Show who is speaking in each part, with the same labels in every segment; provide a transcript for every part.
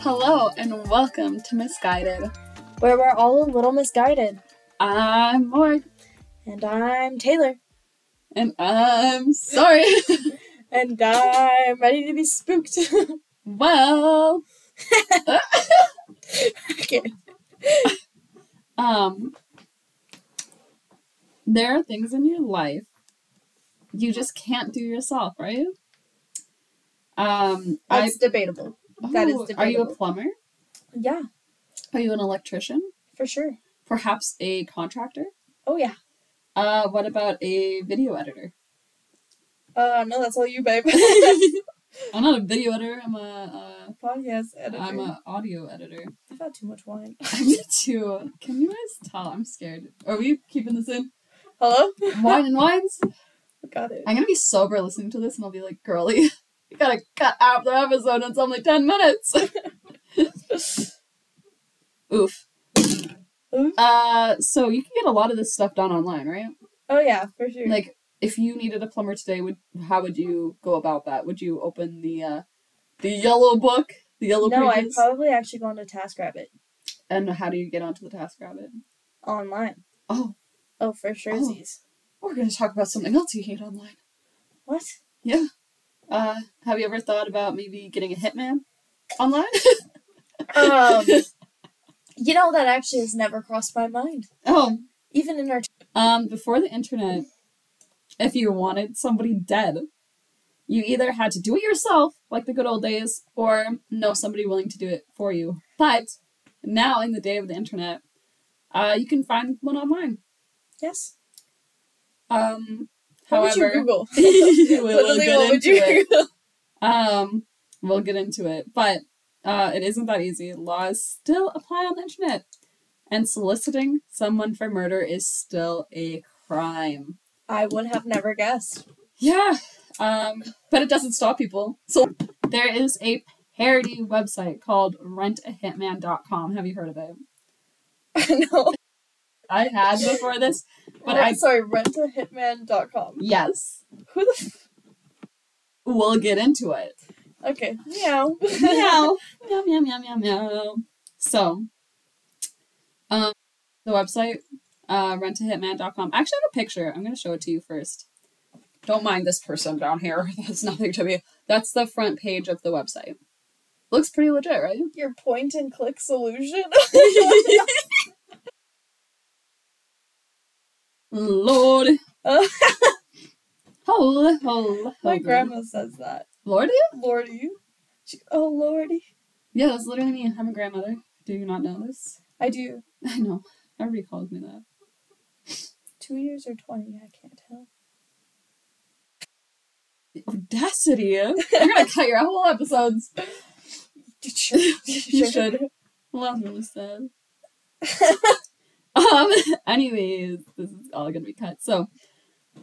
Speaker 1: Hello and welcome to Misguided.
Speaker 2: where we're all a little misguided.
Speaker 1: I'm Morg
Speaker 2: And I'm Taylor.
Speaker 1: and I'm sorry.
Speaker 2: And I'm ready to be spooked.
Speaker 1: well,
Speaker 2: okay.
Speaker 1: um, there are things in your life you just can't do yourself, right? Um, I,
Speaker 2: That's debatable. that is
Speaker 1: Oh, Are you a plumber?
Speaker 2: Yeah,
Speaker 1: Are you an electrician?
Speaker 2: for sure.
Speaker 1: Perhaps a contractor?
Speaker 2: Oh, yeah.
Speaker 1: Uh, what about a video editor?
Speaker 2: Uh, no, that's all you, babe.
Speaker 1: I'm not a video editor. I'm a.
Speaker 2: Podcast
Speaker 1: Uh,
Speaker 2: editor.
Speaker 1: I'm an audio editor.
Speaker 2: I've had too much wine.
Speaker 1: Me too. Can you guys tell? I'm scared. Are we keeping this in?
Speaker 2: Hello?
Speaker 1: Wine and wines.
Speaker 2: Got it.
Speaker 1: I'm gonna be sober listening to this, and I'll be like, "Girly, you gotta cut out the episode. It's only ten minutes." Oof. Uh, so you can get a lot of this stuff done online, right?
Speaker 2: Oh, yeah, for sure.
Speaker 1: Like, if you needed a plumber today, would how would you go about that? Would you open the uh, the yellow book, the yellow
Speaker 2: no, I'd probably actually go on to TaskRabbit
Speaker 1: and how do you get onto the TaskRabbit?
Speaker 2: online.
Speaker 1: Oh,
Speaker 2: Oh, for sure.
Speaker 1: Oh. we're gonna talk about something else you hate online.
Speaker 2: What?
Speaker 1: Uh, have you ever thought about maybe getting a hitman online?
Speaker 2: Um, you know, that actually has never crossed my mind.
Speaker 1: oh,
Speaker 2: Even in our.
Speaker 1: um, before the internet, if you wanted somebody dead, you either had to do it yourself, like the good old days, or know somebody willing to do it for you. But now, in the day of the internet, uh, you can find one online.
Speaker 2: Yes.
Speaker 1: Um,
Speaker 2: What would you Google?
Speaker 1: we will
Speaker 2: Literally,
Speaker 1: get
Speaker 2: what would
Speaker 1: into
Speaker 2: you
Speaker 1: it.
Speaker 2: Google?
Speaker 1: Um, we'll get into it, but uh, it isn't that easy. Laws still apply on the internet, and soliciting someone for murder is still a crime.
Speaker 2: I would have never guessed.
Speaker 1: Yeah, um, but it doesn't stop people. So there is a parody website called rentahitman.com. Have you heard of it?
Speaker 2: no.
Speaker 1: I had before this, but I
Speaker 2: sorry, rentahitman.com.
Speaker 1: yes,
Speaker 2: Who the f-
Speaker 1: we'll get into it.
Speaker 2: Okay. Meow.
Speaker 1: meow, meow, meow, meow, meow, meow. So, um, the website, uh, rentahitman.com. I actually have a picture. I'm going to show it to you first. Don't mind this person down here. That's nothing to be. That's the front page of the website. Looks pretty legit, right?
Speaker 2: Your point and click solution.
Speaker 1: Lord.
Speaker 2: Oh.
Speaker 1: Holy, holy,
Speaker 2: My grandma says that.
Speaker 1: Lordy?
Speaker 2: Lordy. She, oh, Lordy.
Speaker 1: Yeah, that's literally me. I'm a grandmother. Do you not know this?
Speaker 2: I do.
Speaker 1: I know. Everybody calls me that.
Speaker 2: Two years or 20, I can't tell.
Speaker 1: The audacity. I'm gonna cut your whole episodes. you should. Well, that's really sad. Um. Anyways, this is all gonna be cut. So,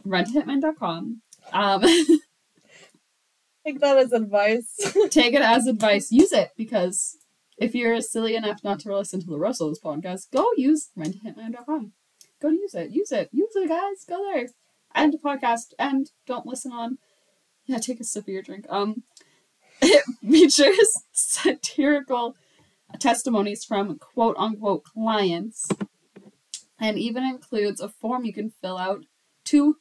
Speaker 1: renthitman.com. Um.
Speaker 2: Take that as advice.
Speaker 1: take it as advice. Use it because if you're silly enough not to listen to the Russells podcast, go use renthitman.com. Go to use it. Use it. Use it, guys. Go there. And the podcast. And don't listen on. Yeah, take a sip of your drink. Um, it features satirical testimonies from quote unquote clients and even includes a form you can fill out to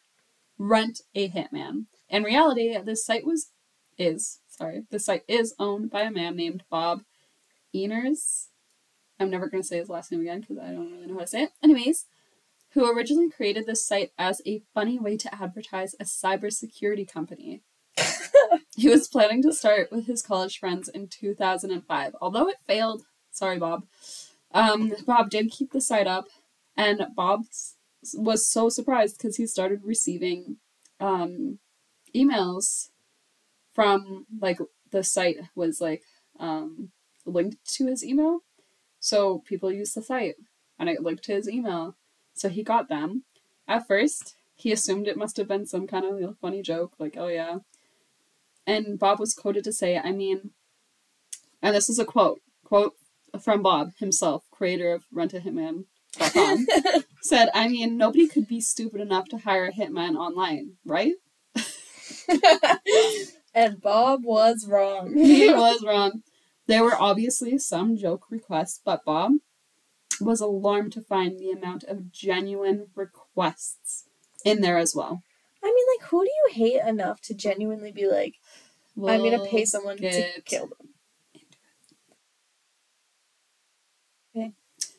Speaker 1: rent a hitman. In reality, this site was is sorry, the site is owned by a man named Bob Eners. I'm never going to say his last name again because I don't really know how to say it. Anyways, who originally created this site as a funny way to advertise a cybersecurity company. he was planning to start with his college friends in 2005. Although it failed, sorry, Bob. Um, Bob did keep the site up, and Bob was so surprised because he started receiving um, emails from like the site was like um, linked to his email, so people used the site, and it linked to his email, so he got them. At first, he assumed it must have been some kind of funny joke, like oh yeah. And Bob was quoted to say, "I mean," and this is a quote quote from Bob himself, creator of RentAHitman.com, said, "I mean, nobody could be stupid enough to hire a hitman online, right?"
Speaker 2: and Bob was wrong.
Speaker 1: he was wrong. There were obviously some joke requests, but Bob was alarmed to find the amount of genuine requests in there as well.
Speaker 2: I mean, like, who do you hate enough to genuinely be like, I'm gonna pay someone to kill them?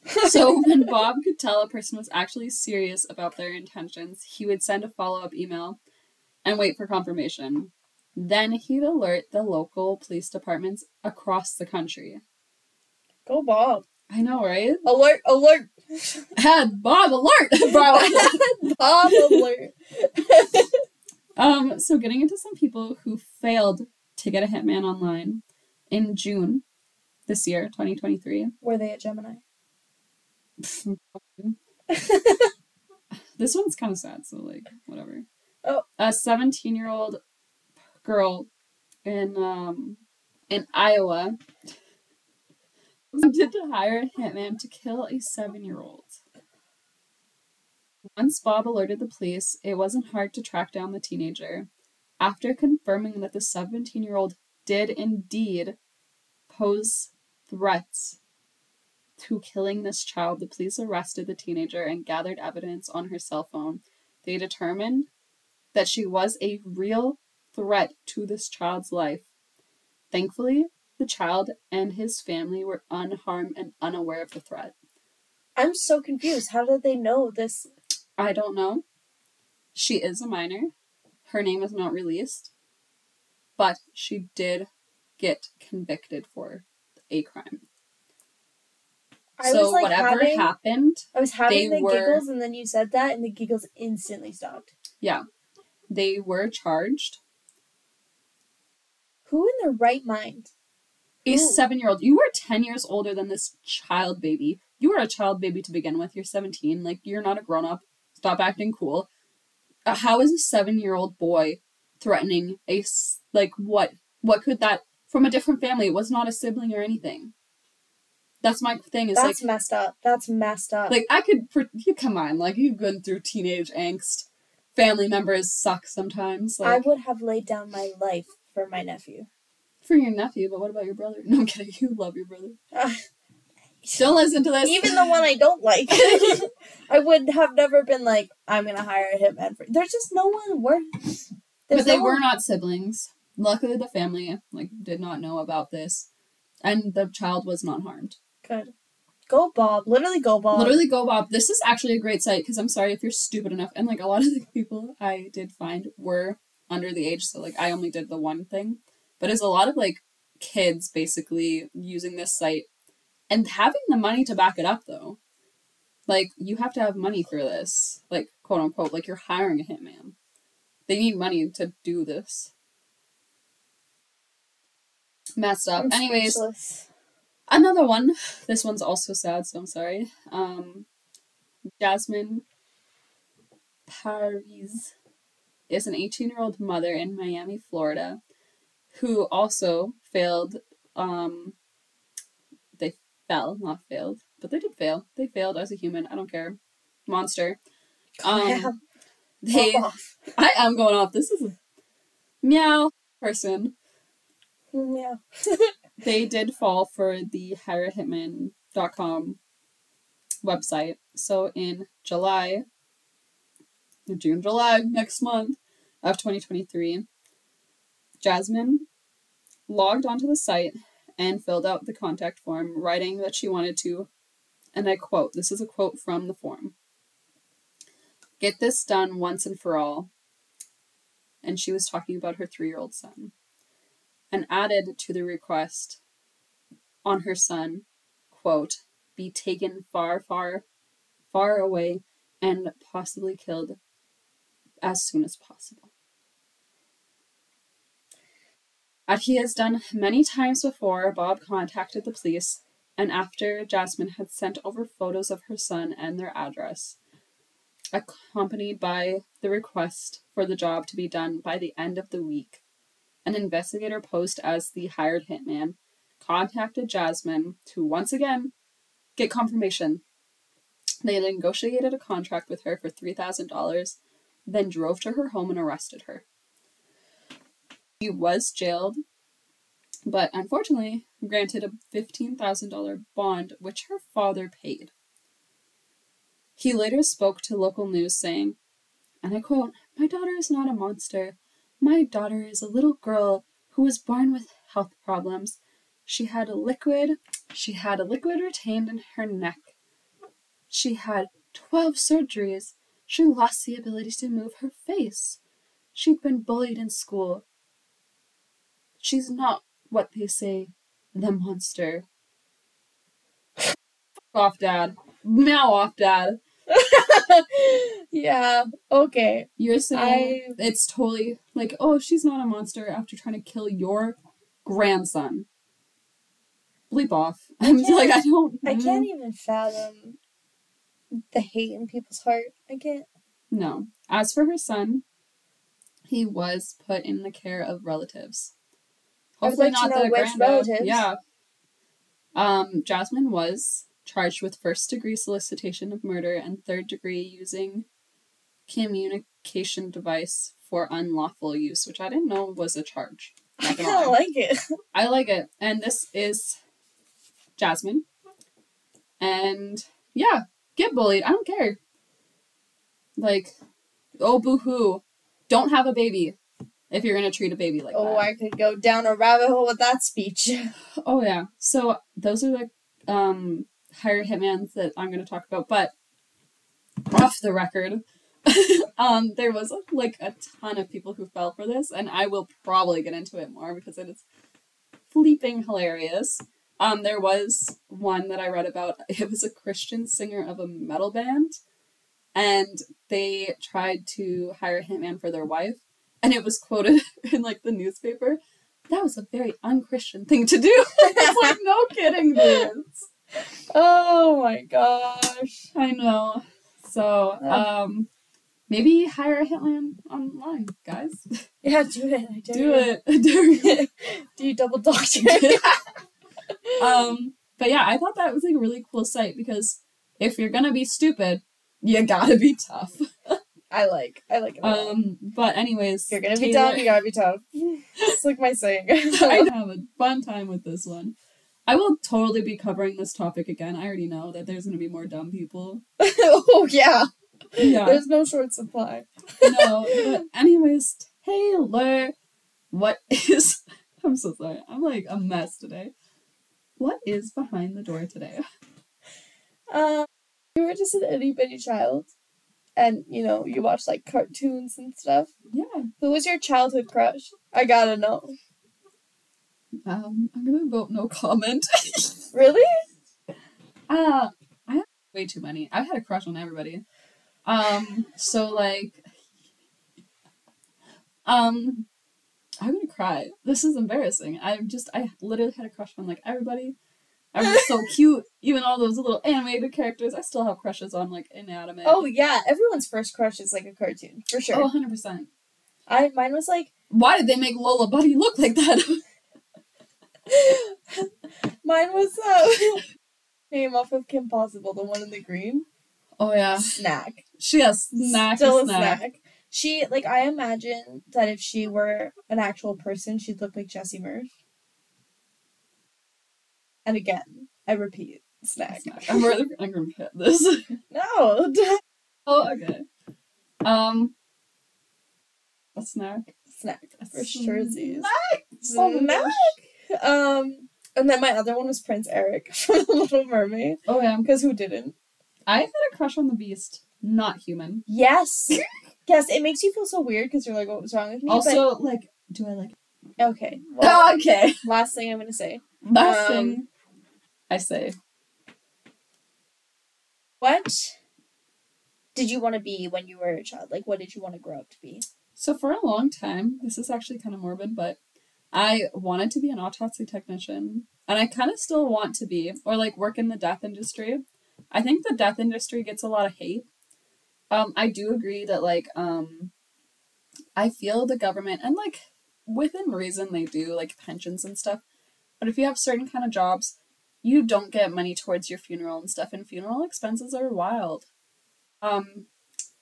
Speaker 1: so when Bob could tell a person was actually serious about their intentions, he would send a follow-up email and wait for confirmation. Then he'd alert the local police departments across the country.
Speaker 2: Go Bob.
Speaker 1: I know, right?
Speaker 2: Alert, alert.
Speaker 1: Had Bob alert, bro.
Speaker 2: Bob alert.
Speaker 1: um, so getting into some people who failed to get a hitman online in June this year, 2023.
Speaker 2: Were they a Gemini?
Speaker 1: this one's kind of sad, so like whatever.
Speaker 2: Oh.
Speaker 1: a seventeen-year-old girl in um in Iowa wanted to hire a hitman to kill a seven-year-old. Once Bob alerted the police, it wasn't hard to track down the teenager. After confirming that the 17 year old did indeed pose threats to killing this child, the police arrested the teenager and gathered evidence on her cell phone. They determined that she was a real threat to this child's life. Thankfully, the child and his family were unharmed and unaware of the threat.
Speaker 2: I'm so confused. How did they know this?
Speaker 1: I don't know. She is a minor. Her name is not released. But she did get convicted for a crime.
Speaker 2: I
Speaker 1: so
Speaker 2: was like
Speaker 1: whatever
Speaker 2: having,
Speaker 1: happened,
Speaker 2: I was having the
Speaker 1: were-
Speaker 2: giggles, and then you said that, and the giggles instantly stopped.
Speaker 1: Yeah, they were charged.
Speaker 2: Who in their right mind?
Speaker 1: A seven year old. You were 10 years older than this child baby. You were a child baby to begin with. You're 17. Like, you're not a grown up. Stop acting cool. Uh, how is a seven year old boy threatening a Like, what? What could that. From a different family. It was not a sibling or anything. That's my thing. Is
Speaker 2: That's
Speaker 1: like.
Speaker 2: messed up. That's messed up.
Speaker 1: Like, I could. You come on. Like, you've been through teenage angst. Family members suck sometimes.
Speaker 2: I would have laid down my life for my nephew.
Speaker 1: for your nephew, but what about your brother? No, I'm kidding. You love your brother.
Speaker 2: Ah.
Speaker 1: Don't listen to this.
Speaker 2: Even the one I don't like. I would have never been like, I'm gonna hire a hitman for there's just no one worth
Speaker 1: but they
Speaker 2: no
Speaker 1: were not siblings. Luckily, the family like did not know about this, and the child was not harmed.
Speaker 2: Good. Go Bob. Literally go Bob.
Speaker 1: Literally, go Bob. This is actually a great site because I'm sorry if you're stupid enough, and like a lot of the people I did find were under the age, so like I only did the one thing, but it's a lot of like kids basically using this site and having the money to back it up though. Like you have to have money for this, like quote unquote, like you're hiring a hitman. They need money to do this. Messed up.
Speaker 2: I'm
Speaker 1: Anyways,
Speaker 2: speechless.
Speaker 1: Another one. This one's also sad, so I'm sorry. Um, Jazmin Paez is an 18 year old mother in Miami, Florida, who also failed. Um, they fell, not failed, but they did fail. They failed as a human. I don't care. Monster. Um, they.
Speaker 2: Off.
Speaker 1: I am going off. This is a meow person.
Speaker 2: Yeah.
Speaker 1: they did fall for the hirehitman.com website. So in July, June, July, next month of 2023, Jazmin logged onto the site and filled out the contact form, writing that she wanted to, and I quote, this is a quote from the form get this done once and for all. And she was talking about her three year old son and added to the request on her son, quote, be taken far, far, far away and possibly killed as soon as possible. As he has done many times before, Bob contacted the police, and after Jazmin had sent over photos of her son and their address, accompanied by the request for the job to be done by the end of the week, an investigator posed as the hired hitman contacted Jazmin to once again get confirmation. They negotiated a contract with her for $3,000, then drove to her home and arrested her. She was jailed, but unfortunately granted a $15,000 bond, which her father paid. He later spoke to local news saying, and I quote, My daughter is not a monster. My daughter is a little girl who was born with health problems. She had a liquid, she had a liquid retained in her neck. She had 12 surgeries. She lost the ability to move her face. She'd been bullied in school. She's not what they say, the monster. Off, Dad. Now off, Dad.
Speaker 2: yeah. Okay.
Speaker 1: You're saying
Speaker 2: I-
Speaker 1: it's totally like, oh, she's not a monster after trying to kill your grandson. Bleep off. I'm
Speaker 2: can't-
Speaker 1: like, I don't.
Speaker 2: I can't even fathom the hate in people's heart. I can't.
Speaker 1: No. As for her son, he was put in the care of relatives. Hopefully
Speaker 2: like
Speaker 1: not the
Speaker 2: which
Speaker 1: granddad.
Speaker 2: relatives.
Speaker 1: Yeah. Um, Jazmin was charged with first degree solicitation of murder and third degree using communication device for unlawful use, which I didn't know was a charge.
Speaker 2: I kind of like it.
Speaker 1: I like it. And this is Jazmin. And yeah, get bullied. I don't care. Like, oh boo hoo. Don't have a baby if you're gonna treat a baby like
Speaker 2: Oh,
Speaker 1: that.
Speaker 2: I could go down a rabbit hole with that speech.
Speaker 1: Oh yeah. So those are the um higher hitmans that I'm gonna talk about, but off the record. um there was like a ton of people who fell for this and I will probably get into it more because it is fleeping hilarious. Um there was one that I read about. It was a Christian singer of a metal band and they tried to hire a hitman for their wife and it was quoted in like the newspaper that was a very unchristian thing to do. it's like no kidding, dudes.
Speaker 2: Oh my gosh.
Speaker 1: I know. So, um, maybe hire a hitman online, guys.
Speaker 2: Yeah, do it. I dare
Speaker 1: Do
Speaker 2: you.
Speaker 1: it. Do it.
Speaker 2: do you double doctor?
Speaker 1: it. um, but yeah, I thought that was like a really cool site because if you're gonna be stupid, you gotta be tough.
Speaker 2: I like. I like it.
Speaker 1: Um, but anyways,
Speaker 2: you're gonna be
Speaker 1: Taylor-
Speaker 2: dumb, you gotta be tough. It's like my saying.
Speaker 1: I have a fun time with this one. I will totally be covering this topic again. I already know that there's gonna be more dumb people.
Speaker 2: oh yeah.
Speaker 1: Yeah.
Speaker 2: There's no short supply.
Speaker 1: no, but anyways, Taylor, what is? I'm so sorry. I'm like a mess today. What is behind the door today?
Speaker 2: Um, you were just an itty bitty child, and you know you watched like cartoons and stuff.
Speaker 1: Yeah.
Speaker 2: Who was your childhood crush? I gotta know.
Speaker 1: Um, I'm gonna vote no comment.
Speaker 2: Really?
Speaker 1: uh, I have way too many. I've had a crush on everybody. Um, so like, um, I'm gonna cry. This is embarrassing. I'm just, I literally had a crush on like everybody. I was so cute. Even all those little animated characters, I still have crushes on like inanimate.
Speaker 2: Oh yeah, everyone's first crush is like a cartoon for sure.
Speaker 1: Oh, 100%.
Speaker 2: I mine was like
Speaker 1: Why did they make Lola Bunny look like that?
Speaker 2: mine was uh name off of Kim Possible, the one in the green.
Speaker 1: oh, yeah.
Speaker 2: Snack.
Speaker 1: She has snack.
Speaker 2: Still
Speaker 1: a
Speaker 2: a
Speaker 1: snack.
Speaker 2: snack. She like I imagine that if she were an actual person, she'd look like Jessie Murph. And again, I repeat, snack.
Speaker 1: snack. I'm really I'm gonna hit this.
Speaker 2: No,
Speaker 1: oh, okay. Um, a snack.
Speaker 2: snack for sure.
Speaker 1: Snack.
Speaker 2: Snack. Um, and then my other one was Prince Eric from The Little Mermaid.
Speaker 1: Oh yeah.
Speaker 2: Because who didn't?
Speaker 1: I had a crush on the Beast, not human.
Speaker 2: Yes. yes, it makes you feel so weird because you're like, what was wrong with me?
Speaker 1: Also, like, do I like?
Speaker 2: okay. Well,
Speaker 1: okay.
Speaker 2: last thing I'm gonna say.
Speaker 1: Last
Speaker 2: Um,
Speaker 1: thing I say.
Speaker 2: What did you want to be when you were a child? Like, what did you want to grow up to be?
Speaker 1: So for a long time, this is actually kind of morbid, but I wanted to be an autopsy technician, and I kind of still want to be, or like work in the death industry. I think the death industry gets a lot of hate. Um, I do agree that like um, I feel the government and like within reason they do like pensions and stuff, but if you have certain kind of jobs, you don't get money towards your funeral and stuff, and funeral expenses are wild. Um,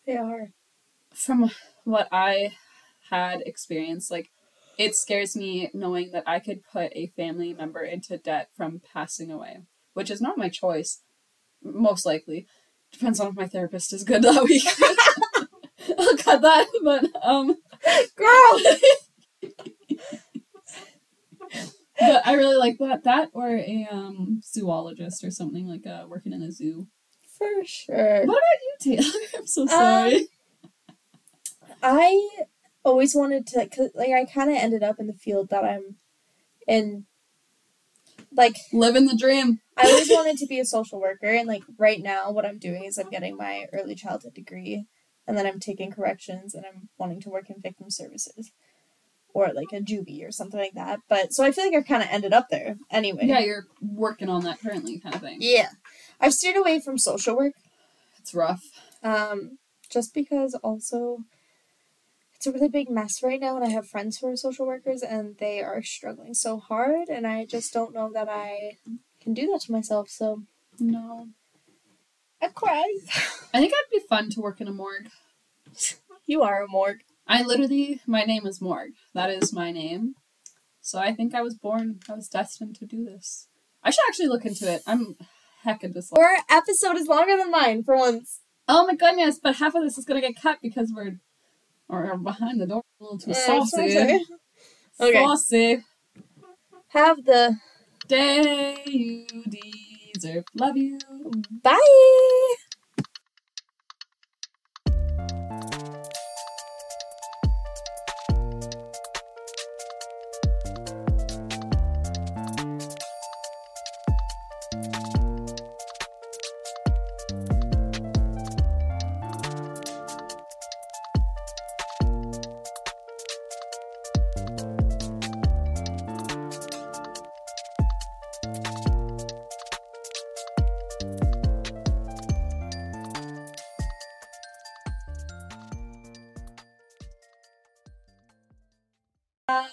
Speaker 2: They are.
Speaker 1: from what I had experienced, like it scares me knowing that I could put a family member into debt from passing away, which is not my choice. Most likely, depends on if my therapist is good that week. I'll cut that, but um,
Speaker 2: Girl!
Speaker 1: but I really like that. That or a um zoologist or something like uh working in a zoo.
Speaker 2: For sure.
Speaker 1: What about you, Taylor? I'm so sorry.
Speaker 2: I always wanted to, cause, like, I kind of ended up in the field that I'm in. Like,
Speaker 1: Living the dream.
Speaker 2: I always wanted to be a social worker, and like right now, what I'm doing is I'm getting my early childhood degree, and then I'm taking corrections, and I'm wanting to work in victim services, or like a juvie or something like that. But so I feel like I kind of ended up there anyway.
Speaker 1: Yeah, you're working on that currently, kind of thing.
Speaker 2: Yeah. I've steered away from social work,
Speaker 1: It's rough.
Speaker 2: um, just because also it's a really big mess right now, and I have friends who are social workers, and they are struggling so hard, and I just don't know that I can do that to myself. So
Speaker 1: No.
Speaker 2: I cry.
Speaker 1: I think it'd be fun to work in a morgue.
Speaker 2: You are a morgue.
Speaker 1: I literally, my name is Morg. That is my name. So I think I was born, I was destined to do this. I should actually look into it. I'm heck heckin' dyslexic.
Speaker 2: Our episode is longer than mine for once.
Speaker 1: Oh my goodness, but half of this is gonna get cut because we're, or behind the door a little too
Speaker 2: Yeah,
Speaker 1: saucy.
Speaker 2: Okay.
Speaker 1: Saucy.
Speaker 2: Have the
Speaker 1: Day you deserve. Love you.
Speaker 2: bye.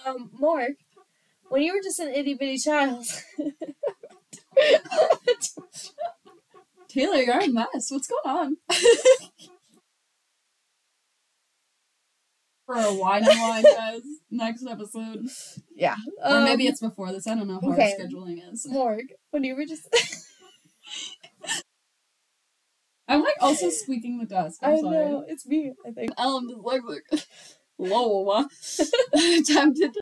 Speaker 2: Um, Morg, when you were just an itty bitty child.
Speaker 1: Taylor, you're a mess. What's going on? For a wine and wine, guys. Next episode.
Speaker 2: yeah.
Speaker 1: Or maybe
Speaker 2: Um,
Speaker 1: it's before this. I don't know how
Speaker 2: okay.
Speaker 1: our scheduling is.
Speaker 2: Morg, when you were just.
Speaker 1: I'm like also squeaking the desk. I'm
Speaker 2: I
Speaker 1: sorry.
Speaker 2: know, it's me, I think.
Speaker 1: Um, like, like, low, tempted to